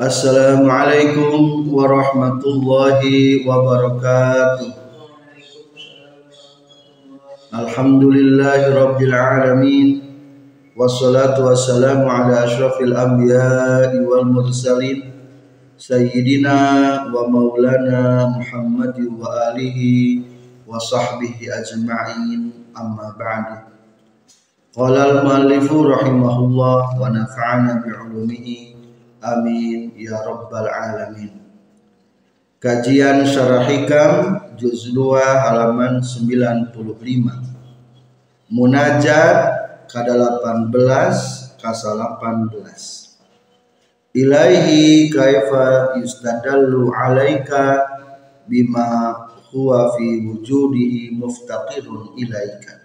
Assalamualaikum warahmatullahi wabarakatuh. Alhamdulillahi rabbil alamin. Wassalatu wassalamu ala ashrafil anbiya'i wal mursalin. Sayyidina wa maulana Muhammadin wa alihi wa sahbihi ajma'in. Amma ba'du. Qala al-muallifu rahimahullah wa nafa'ana bi'ulumihi Amin ya rabbal alamin. Kajian Syarah Hikam juz 2 halaman 95. Munajat ke-18 kasa 18. Ilaihi kaifa yustadallu alaika bima huwa fi wujudihi muftaqirun ilaika.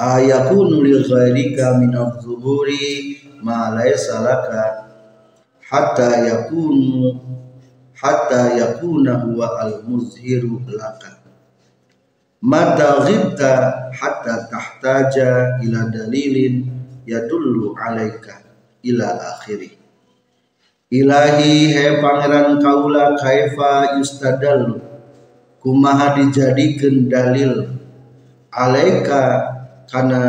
Ayakunu li ghairika min adh-dhuhuri ma laysa laka hatta yakunu hatta yakuna huwa al-muzhiru laka mata ghibta hatta tahtaja ila dalilin yadullu alaika ila akhiri. Ilahi he pangeran kaula kaifa yustadallu kumaha dijadikeun dalil alaika kana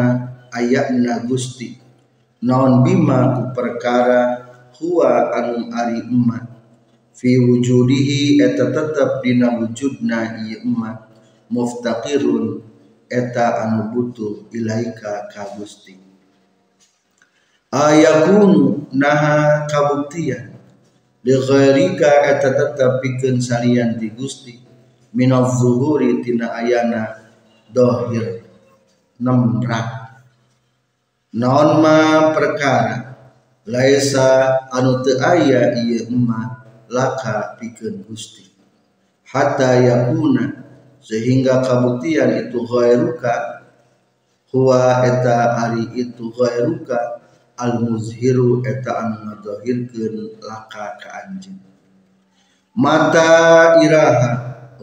ayatna gusti. Naon bima ku perkara huwa anu ari emak. Fi wujudihi eta tetep dina wujudna ieu emak. Muftaqirun eta anu butuh ilaika ka Gusti. Ayakun naha kabuktian. Li ghairika eta tetep pikeun salian di Gusti. Minaz zuhuri tina ayana dohir nemrak. Naon ma perkara laisa anu teu aya ieu emak laka pikeun Gusti. Hatta yakuna sehingga kabuktian itu ghairuka huwa eta ari itu ghairuka al muzhiru eta anu ngadahirkeun laka ka anjeun. Mata iraha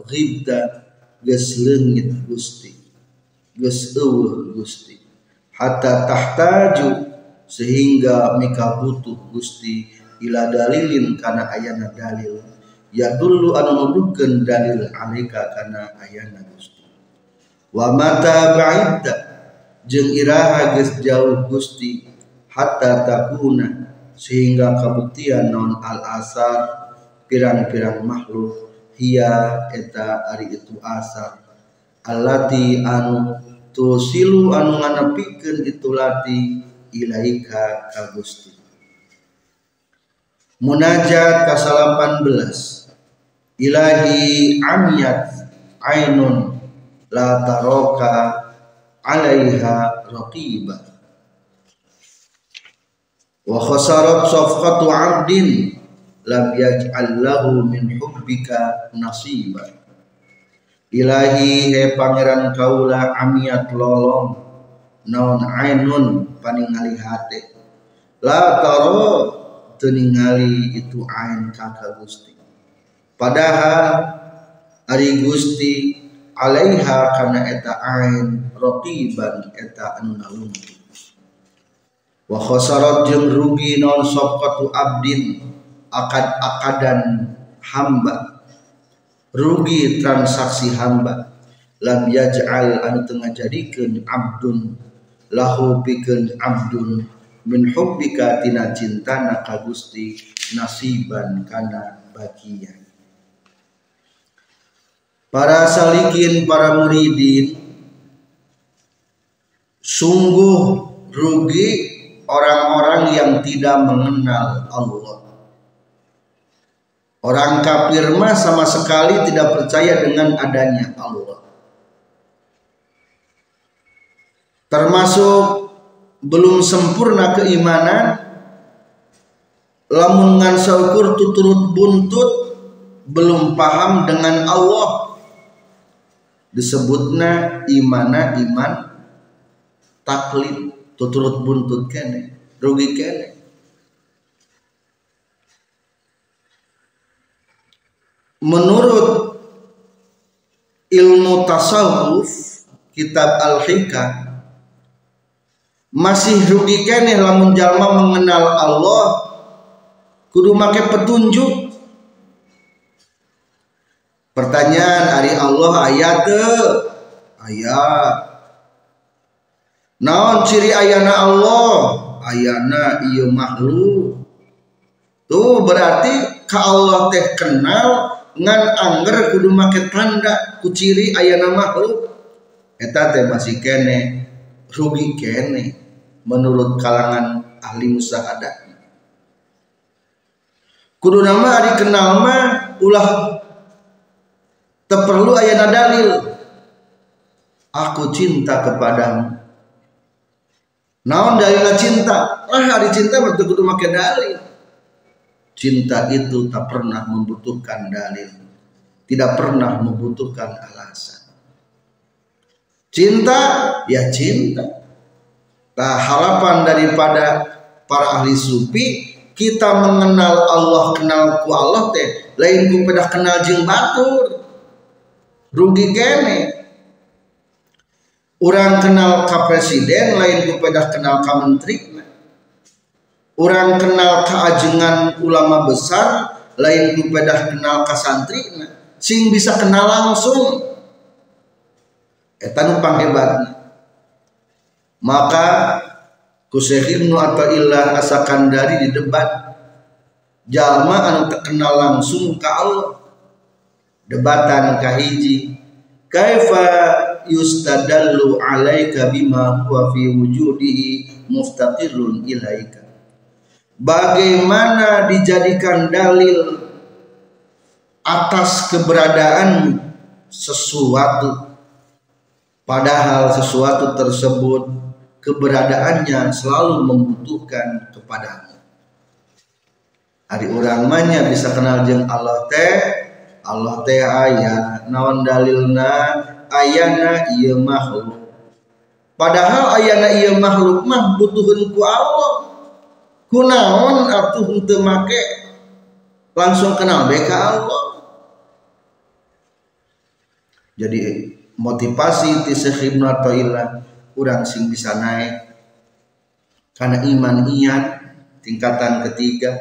ghibda geus leungit Gusti geus eueuh Gusti. Hatta tahtaju sehingga mika butuh Gusti ila dalilin karena ayana dalil. Ya dulu anu nuduhkeun dalil alika karena ayana Gusti. Wa mata ba'idda jeung iraha geus jauh Gusti hatta takuna sehingga kabuktian non al asar pirang-pirang makhluk hia eta ari itu asar. Alati anu tusilu anu nganepikeun itu lati ilaika ka Gusti Munajat ka 18 Ilahi amiyat ainun la taroka alaiha raqiba. Wa khasarat safqatu 'abdin lam yaj'al lahu min hubbika nasiba. Ilahi he pangeran kaula amiyat lolong naon ainun paningali hate. La taro teningali itu ain kaka Gusti. Padahal ari Gusti alaiha karena eta ain rokiban eta anu nalung wa khasarat jeung rugi non sopkatu abdin akad-akadan hamba. Rugi transaksi hamba. Lam yaj'al anu tengah jadikeun abdun lahu pikeun abdun min hubbika tina cintana ka Gusti nasiban kana bagian para salikin para muridin sungguh rugi orang-orang yang tidak mengenal Allah Orang kafir mah sama sekali tidak percaya dengan adanya Allah. Termasuk belum sempurna keimanan lamun ngan saukur tuturut buntut belum paham dengan Allah. Disebutna imana iman taklid tuturut buntut kene rugi kene. Menurut ilmu tasawuf kitab al-hikam masih rugi keneh lamun jalma mengenal Allah kudu make petunjuk. Pertanyaan hari Allah ayat ayat naon ciri ayana Allah? Ayana iya makhluk. Tuh berarti ka Allah teh kenal ngan angger kudu make tanda ku ciri ayana makhluk. Eta teh masih kene rugi kene menurut kalangan ahli musahadah kudu nama ari kenal mah ulah perlu ayana dalil. Aku cinta kepadamu. Naon dalilnya cinta? Lah hari cinta waktu kudu make dalil. Cinta itu tak pernah membutuhkan dalil. Tidak pernah membutuhkan alasan cinta ya cinta. Nah harapan daripada para ahli sufi kita mengenal Allah kenal ku Allah teh lain ku pedah kenal jeng batur. Rugi kene. Orang kenal ka presiden lain ku pedah kenal ka menteri. Orang kenal keajengan ulama besar lain ku pedah kenal ka santri. Sing bisa kenal langsung eta nu hebatnya maka Kusyekh atau Ilah asakan dari di debat jalma anu terkenal langsung ke Allah. Debatan kahiji kaifa yustadallu alaika bima huwa fi wujudihi muftaqirun ilaika? Bagaimana dijadikan dalil atas keberadaan sesuatu padahal sesuatu tersebut keberadaannya selalu membutuhkan kepadamu. Hari orang manya bisa kenal jeng Allah teh. Allah teh ayah naon dalilna ayana iya makhluk. Padahal ayana iya makhluk mah butuhin ku Allah. Ku naon atuh henteu make? Langsung kenal beka Allah. Jadi motivasi ti Syekh Ibnu kurang sing bisa naik. Karena iman ian tingkatan ketiga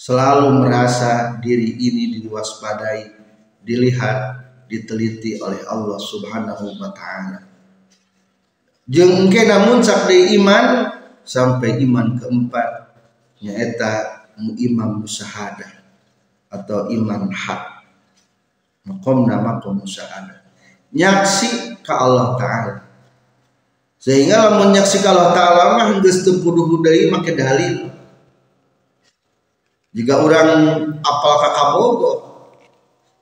selalu merasa diri ini diwaspadai dilihat diteliti oleh Allah subhanahu wa ta'ala. Jengke namun sakde iman sampai iman keempat nyaeta imam musahadah atau iman hak makom nama musahadah nyaksi ke Allah Ta'ala. Sehingga lamun nyaksi ke Allah Ta'ala mah geus teu kudu deui make dalil. Jika orang apal kakabogo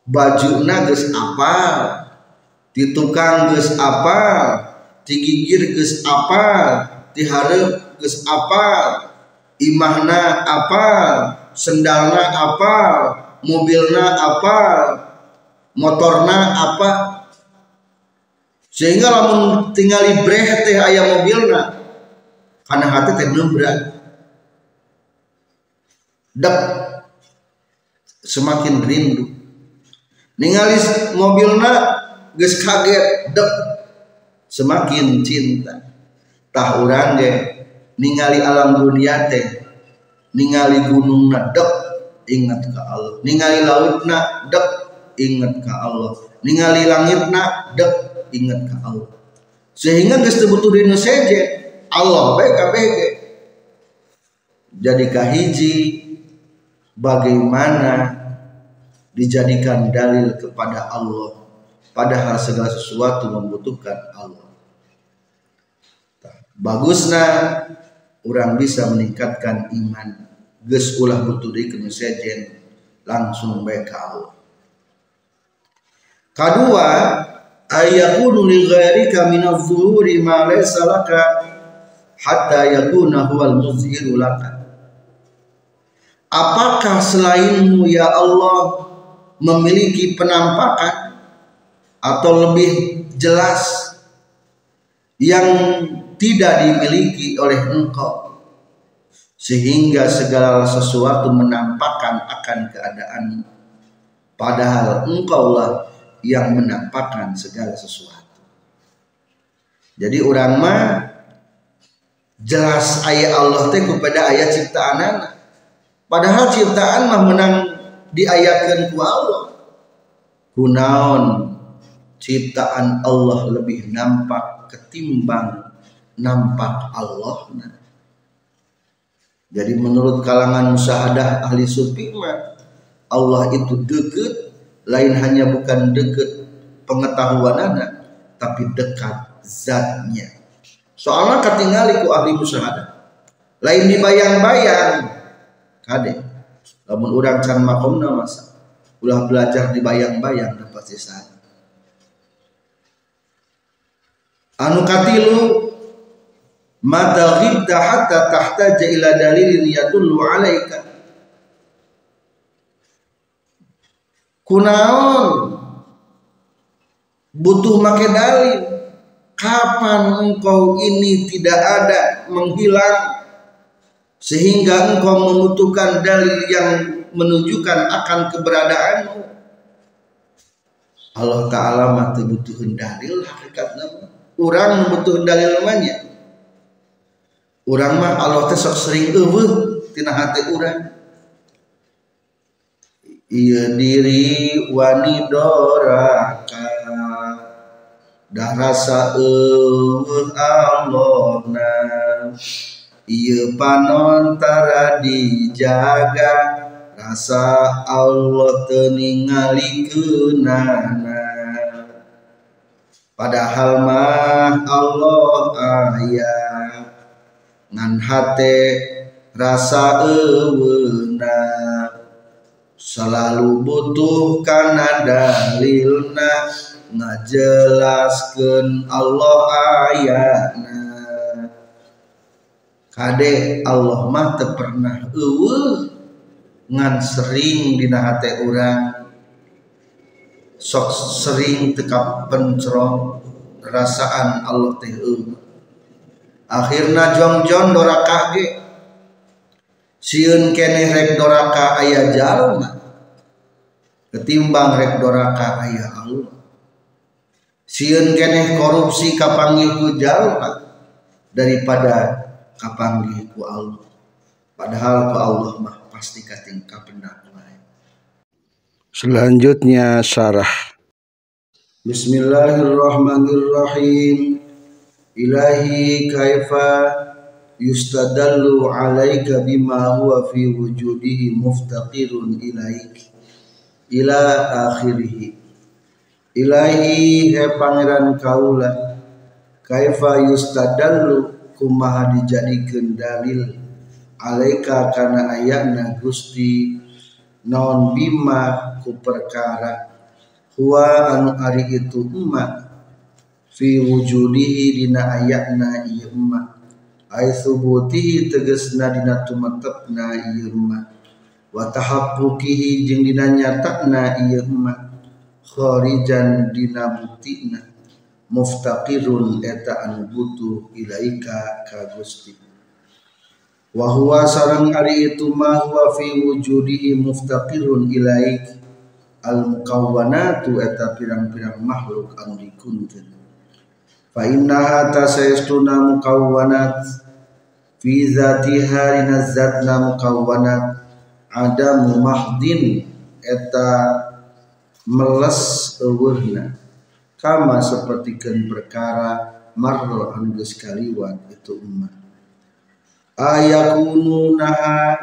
bajuna geus apal di tukang geus apal di gigir geus apal di hareup geus apal imahna apal sendalna apal mobilna apal motorna apa. Sehingga lamun tinggali breh teh ayam mobilna karena hati teh berat. Dek semakin rindu. Ningali mobilna geus kaget dek semakin cinta. Tah urang ge ningali alam dunia teh ningali gunungna dek ingat ke Allah. Ningali lautna dek ingat ke Allah. Ningali langitna dek ingat ke Allah. Sehingga geus teu butuh dina Allah baik KBG jadi kahiji bagaimana dijadikan dalil kepada Allah padahal segala sesuatu membutuhkan Allah. Bagusnya orang bisa meningkatkan iman. Geus ulah butuh sejen langsung baik ke Allah kedua ayakunu li ghairika min adh-dhuhuri ma laysa laka hatta yakuna huwal muzhiru laka. Apakah selainmu ya Allah memiliki penampakan atau lebih jelas yang tidak dimiliki oleh engkau sehingga segala sesuatu menampakkan akan keadaanmu? Padahal engkaulah yang menampakkan segala sesuatu. Jadi orang mah jelas ayat Allah teh kepada ayat ciptaan padahal ciptaan mah menang diayakan ku Allah. Kunaon ciptaan Allah lebih nampak ketimbang nampak Allah jadi menurut kalangan musyahadah ahli sufi Allah itu deket lain hanya bukan deket pengetahuan anak tapi dekat zatnya. Soalnya ketinggali ku ahli musyahadah lain dibayang-bayang. Kade. Namun orang can makomna masa. Ulah belajar dibayang-bayang dan pasti saat anu katilu mata ghibta hatta tahtaja ila dalilin yadullu alaika kunaon butuh make dalil. Kapan engkau ini tidak ada menghilang sehingga engkau membutuhkan dalil yang menunjukkan akan keberadaanmu? Allah Ta'ala mati butuh dalil hakikatnya orang membutuhkan dalil namanya. Orang mah Allah teh sering eueuh tina hati orang Iya diri wani doraka. Dah rasa eueuh Allahna Iya panon tara dijaga. Rasa Allah teningali kenana. Padahal mah Allah ayah ngan hate rasa eweuna selalu butuh karena dalilna ngajelaskan Allah ayatna kade Allah mah pernah eueuh ngan sering dina hate urang. Sok sering tekap pencerong rasaan Allah teh eueuh. Akhirna jongjon doraka ge siun kene rek doraka aya jalma ketimbang rek doraka aya Allah. Siun kene korupsi kapanggih ku jalma daripada kapanggih ku Allah. Padahal ku Allah mah pasti kating kapendak Selanjutnya syarah. Bismillahirrahmanirrahim. Ilahi kaifa yustadallu alaika bima huwa fi wujudihi muftaqirun ilaik ila akhirih. Ilahi he pangeran kaula kaifa yustadallu kumaha dijadikeun dalil alaika kana ayatna Gusti non bima ku perkara huwa anu ari itu emak fi wujudihi dina ayatna ieu emak ay thubutihi tegesna dina tumetepna ieu emak wa tahaqquqihi jeung dina nyatakna ieu emak kharijan dina buktina muftaqirun eta anu butuh ilaika ka Gusti. Wa huwa sareng ari itu ma huwa fi wujudihi muftaqirun ilaik. Al mukawwanatu eta pirang-pirang makhluk anu dikunkeun fa innaha tasayastuna mukawwanat fi zatiha dina zatna mukawwanat adamu mahdin eta meles eueuhna kama sapertikeun perkara marro geus kaliwat itu umat ayakunu naha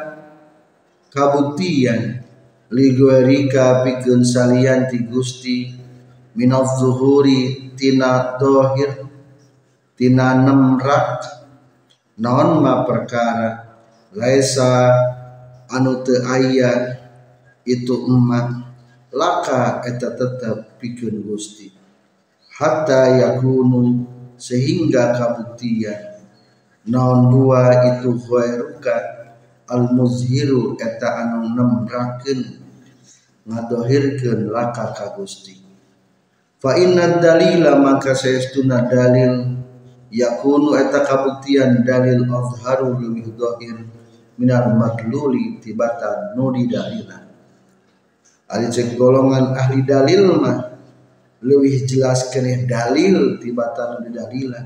kabutian ligwerika pikeun salian ti Gusti. Minaf zuhuri tina dohir tina nemrak naon ma perkara? Laisa anu teu aya itu emak laka eta tetap pikeun Gusti. Hatta yakunu sehingga kabuktian. Naon dua itu ghairuka al muzhiru eta anu nemrakeun ngadohirkeun laka ka Gusti. Fa inna dalila maka saestuna dalil yakunu eta kabuktian dalil azharu leuwih dhahir minal madluli tibatan nu di dalila ari cek golongan ahli dalil mah leuwih jelas keneh dalil tibatan di dalila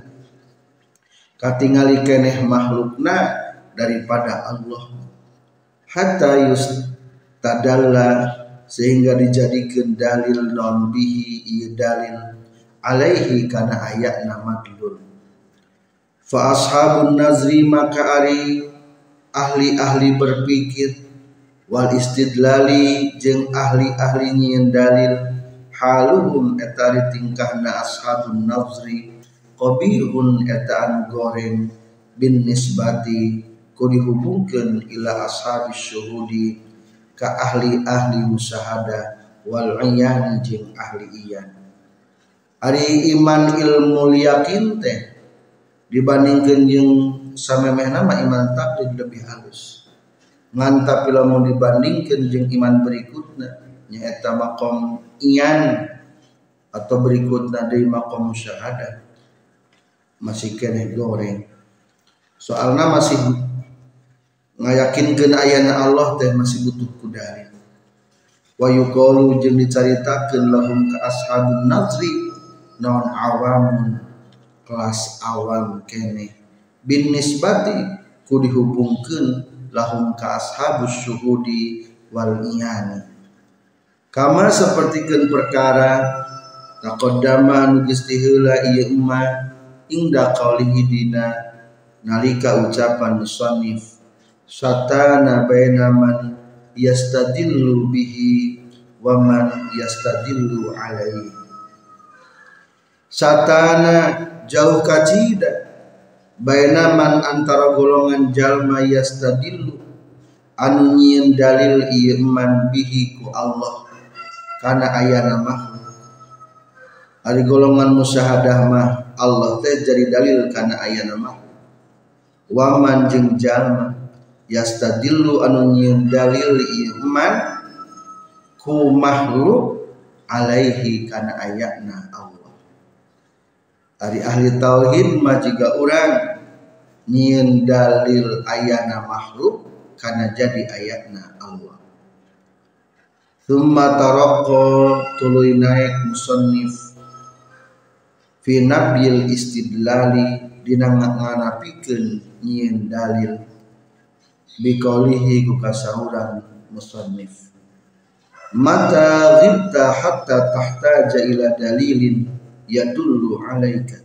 katingali keneh makhlukna daripada Allah. Hatta tadalla sehingga dijadikan dalil non bihi iya dalil alaihi kana ayat nama dulur fa ashabun nazri maka ari ahli-ahli berpikir wal istidlali jeng ahli-ahli nyin dalil haluhum etari tingkahna ashabun nazri qabihun etaan goreng bin nisbati ku dihubungkeun ila ashabis syuhudi ka ahli-ahli musahada wal iyan jeung ahli iyan. Ari iman ilmu yakin teh dibandingkeun jeung samemeh nama iman takdir lebih halus. Ngan tapi lamun dibandingkeun jeung iman berikutna nyaeta makom iyan atau berikutna dari makom musyahadah masih kene goreng. Soalnya masih ngayakinkan ayana Allah teh masih butuh kudari. Wa yuqalu jeung dicaritakeun lahum ka ashabun nazri non awamun kelas awam kene. Bin nisbati ku dihubungkeun lahum ka ashabus syuhudi wal iyani. Kama sapertikeun perkara taqaddama nu geus ieu umma inda qaulihi dina nalika ucapan musannif satana baina man yastadillu bihi wa man yastadillu alaihi. Satana jauh kacida baina man antara golongan jalma yastadillu anu nyieun dalil ieu man bihi ku Allah kana ayana makhluk ari golongan musyahadah mah Allah teh jadi dalil kana ayana makhluk waman jeung jalma yastadillu anu nyieun dalil iman ku makhluk alaihi kana ayatna Allah ari ahli tauhid mah jiga urang. Nyieun dalil ayana makhluk kana jadi ayatna Allah. Thumma taraqqa tuluy naik musannif. Fi nabil istidlali dina nganapikeun nyieun dalil. Biqaulihi ku musannif. Mata ghibta hatta tahtaja ila dalilin yadullu alaika.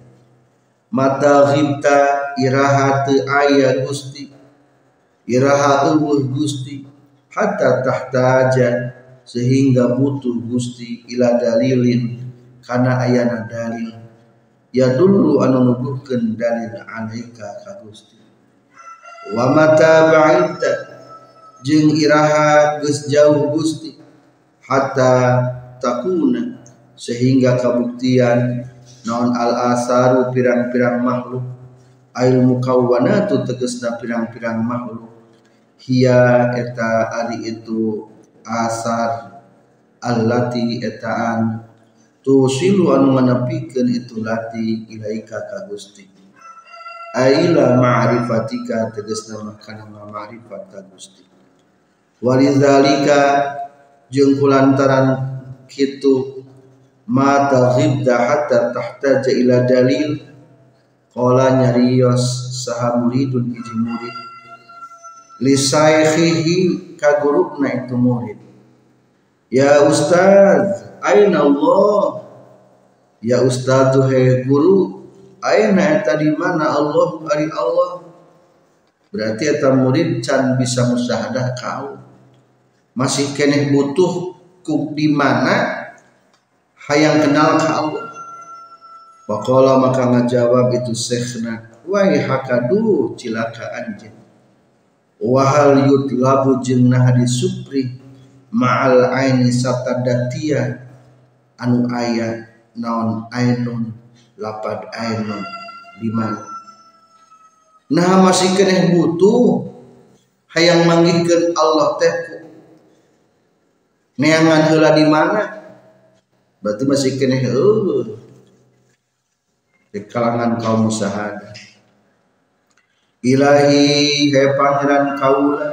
Mata ghibta iraha teu Gusti iraha eueuh Gusti hatta tahtaja sehingga butuh Gusti ila dalilin kana ayana dalil. Ya dulu anu nuduhkeun dalil alaika ka Gusti. Wa mata ba'idta jeung iraha geus jauh Gusti hatta takuna sehingga kabuktian naon al asaru pirang-pirang makhluk ail mukawwanatu tegasna pirang-pirang makhluk. Hiya eta ari itu asar allati etaan tusilu anu nganepikeun itu lati ilaika ka Gusti. Aila ma'rifatika tegasna kana ma'rifat ka Gusti. Walidzalika jeung kulantaran kitu ma taghibda hatta tahtaja ila dalil. Qala nyarios saha muridun hiji murid. Li saykhihi ka itu murid. Ya ustaz aina Allah? Ya ustaz he guru aina eta di mana Allah? Ari Allah. Berarti eta murid can bisa musyahadah kau. Masih kene butuh ku di mana hayang kenal ka Allah Waqala maka ngajawab itu syekhna Wai hakadu cilaka anjing. Wahal yudlabu jenah di supri Ma'al aini satadatia Anu ayat naon ainun lapad ainun di mana nah masih kena butuh hayang manggihkeun Allah teh neangan heula di mana berarti masih kena heuh di kalangan kaum musyahadah ilahi he pangeran kaula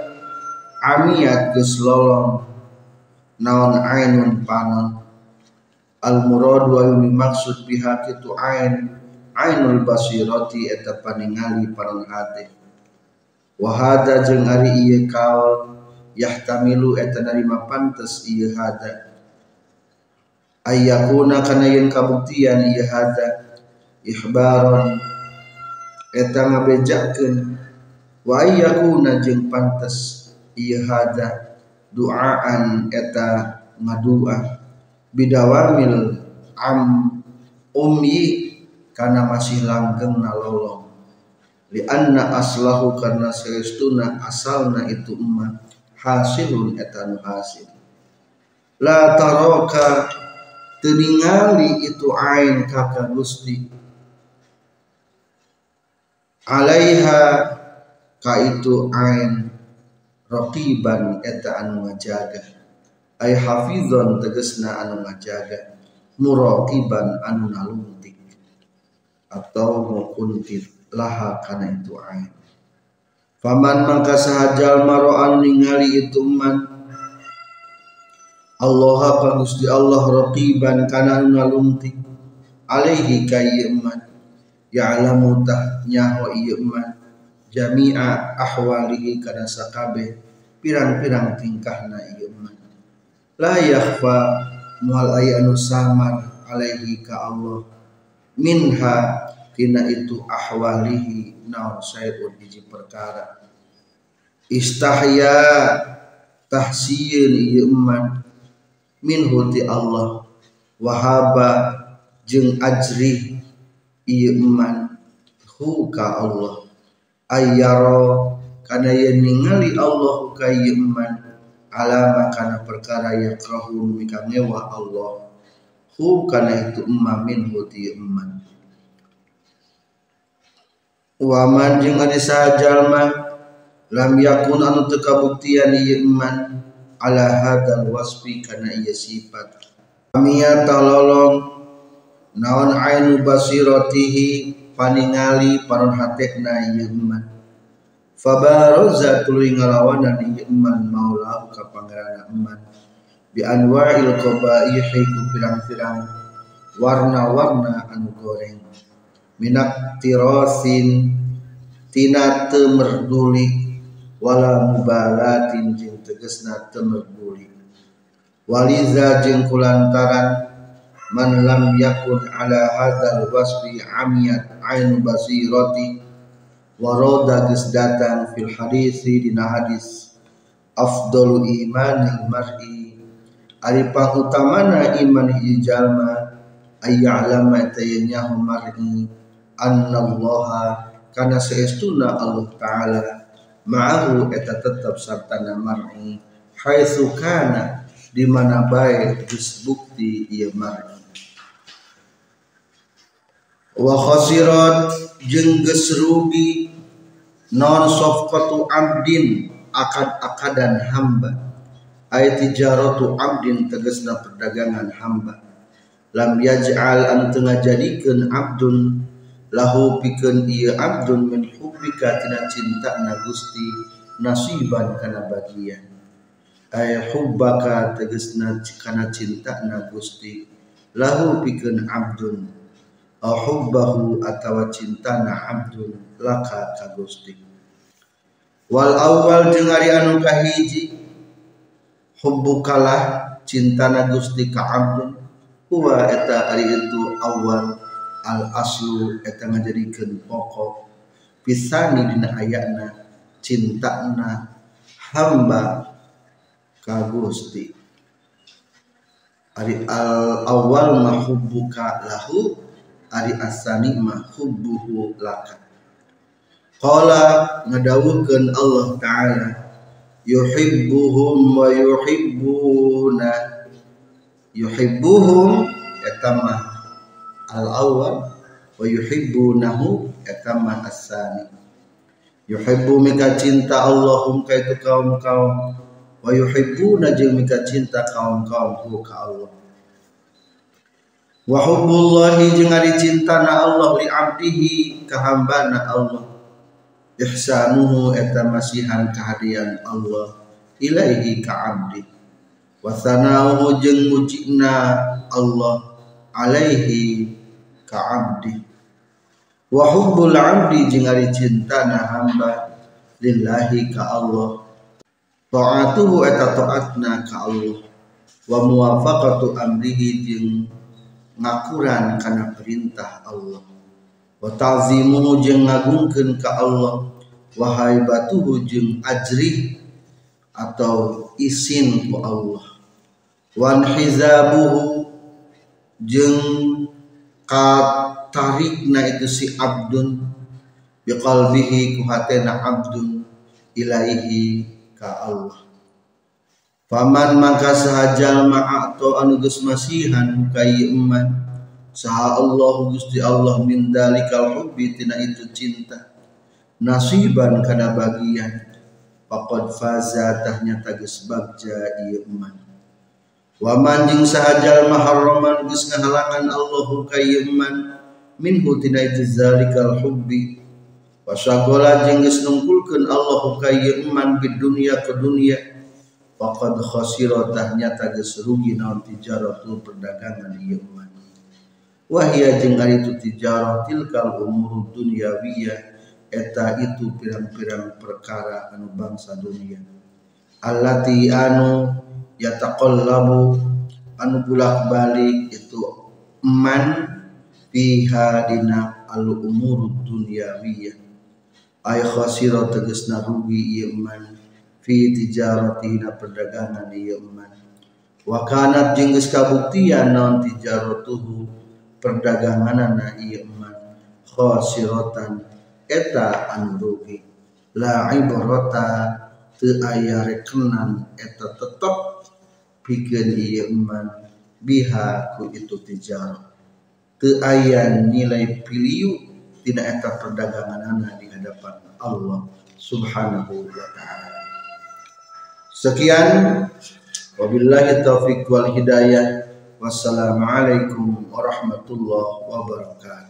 amiat geus lolong naon ainun panon. Al murad wa maksud pihak itu ain ainul basirati eta paningali panon hate wa hada jeung ari ieu kaul yahtamilu eta narima pantes ieu hada ayyakuna kana yen kabuktian ieu hada ihbaron. Eta ngabejakeun. Wa ayyakuna jeung pantes ieu hada duaan eta ngadua. Bidawamil am umyi karena masih langgeng nalolong. Li anna aslahu karena saestuna asalna itu emak hasilun eta hasil. La taraka teningali itu ain kaka Gusti. Alaiha ka itu ain raqiban eta anu ngajaga. Ay hafizon tegesna anu ngajaga. Muraqiban anu naluntik atau mukuntit laha kana itu ain. Faman mangka sahajal maroan ningali itu man Allah ka Gusti Allah raqiban kana ngalungtik alaihi kayy man ya'lamu tah nyaho jami'a ahwalihi kana sakabe pirang-pirang tingkahna ieu man la yakhfa mual aya anu samar alaihi ka Allah. Minha tina itu ahwalihi naon sayun perkara. Istahya tahsieun ieu eman min huti Allah. Wahaba jeung ajri ieu eman hu ka Allah. Ayyaro kana yen ningali Allah ka ieu eman alama kana perkara yakrahun mika ngewa Allah. Hu kana itu emma min huti eman waman jeung ari sajalma lam yakun anu teu kabuktian ieu iman ala hadal wasfi kana ieu sifat. Amia talolong naon ainu basiratihi paningali paron hatekna iman. Fabaraza tuluy ngalawanan iman maulahu ka pangeran iman. Bi anwa'il qabaihi ku pirang-pirang warna-warna anu goreng. Minak tirosin tina temerduli wala mubalatin tegesna temerduli waliza jeung kulantaran man lam yakun ala hadzal wasfi amiyat ain basirati waroda geus datang fil hadisi dina hadis afdalu imanil mar'i. Ari pangutamana iman hiji ayya'lama tayanyahu mar'i annallaha kana saestuna Allah taala ma'ahu eta tetap sartana mar'i haitsu kana di mana bae geus bukti ieu mar'i. Wa khasirat jeung geus rugi non safqatu abdin akad-akadan hamba. Ay tijaratu abdin tegasna perdagangan hamba. Lam yaj'al an tengah jadikeun abdun lahu pikeun ieu abdun min hubbika tina cinta na Gusti nasiban kana bagian ay hubbaka tegasna kana cinta na Gusti. Lahu pikeun abdun. Au hubbahu atawa cinta na abdun laka ka Gusti. Wal awal jeung ari anu kahiji hubbukalah cinta na Gusti ka abdun. Huwa eta ari itu awal al aslu eta ngajadikeun pokok pisani dina ayatna cintana hamba ka Gusti. Ari al awal mahubbuka lahu ari asani mahubbuhu laka. Qala ngadawukeun Allah taala yuhibbuhum wa yuhibbuna. Yuhibbuhum eta mah al awal wa yuhibbunahu eta mah asani yuhibbu mika cinta Allahum ka itu kaum-kaum. Wa yuhibbuna jeung mika cinta kaum-kaum hu ka Allah. Wa hubbullahi jeung ari cintana Allah li abdihi ka Allah. Ihsanuhu eta masihan kehadian Allah ilaihi ka abdi. Wa sanauhu jeung mujina Allah alaihi ka abdi wa hubbul abdi jeung ari cintana hamba lillahi ka Allah. Taatuhu eta taatna ka Allah. Wa muwafaqatu amrihi jeung ngakuran kana perintah Allah. Wa ta'zimuhu jeung ngagungkeun ka Allah. Wa haibatuhu jeung ajri atau isin ku Allah. Wa hizabuhu jeung katarikna itu si abdun. Biqalbihi ku hatena abdun ilaihi ka Allah. Paman maka sahajal ma'ato anu geus masihan kai eman. Saha Allah Gusti Allah min dalikal hubbi tina itu cinta. Nasiban kana bagian. Faqad faza tahnya tagis bagja ieu eman. Wa man jeung sahajal maharraman geus ngahalangan Allah kai minhu tina itu zalikal hubbi wa syagala jeung geus nungkulkeun Allah kai eman bid dunya ke dunia Faqad khasira tahnyata geus rugi naon tijaratul perdagangan ieu mah. Wahia jeung ari itu tijarah tilkal umur dunyawiyah eta itu pirang-pirang perkara anu bangsa dunia. Allati anu yataqallabu anu bulak-balik itu man fiha dina al umur dunyawiyah. Ay khasira tegasna rugi ieu man fi tijaratina perdagangan ieu man wa kanat jeung geus kabuktian naon tijaratuhu perdaganganana ieu man khosiratan eta anu rugi la ibarata teu aya rekenan eta tetep pikeun ieu man biha ku itu tijarah teu aya nilai piliu tina eta perdaganganana di hadapan Allah subhanahu wa ta'ala Sekian wabillahi taufiq wal hidayah. Wassalamualaikum warahmatullahi wabarakatuh.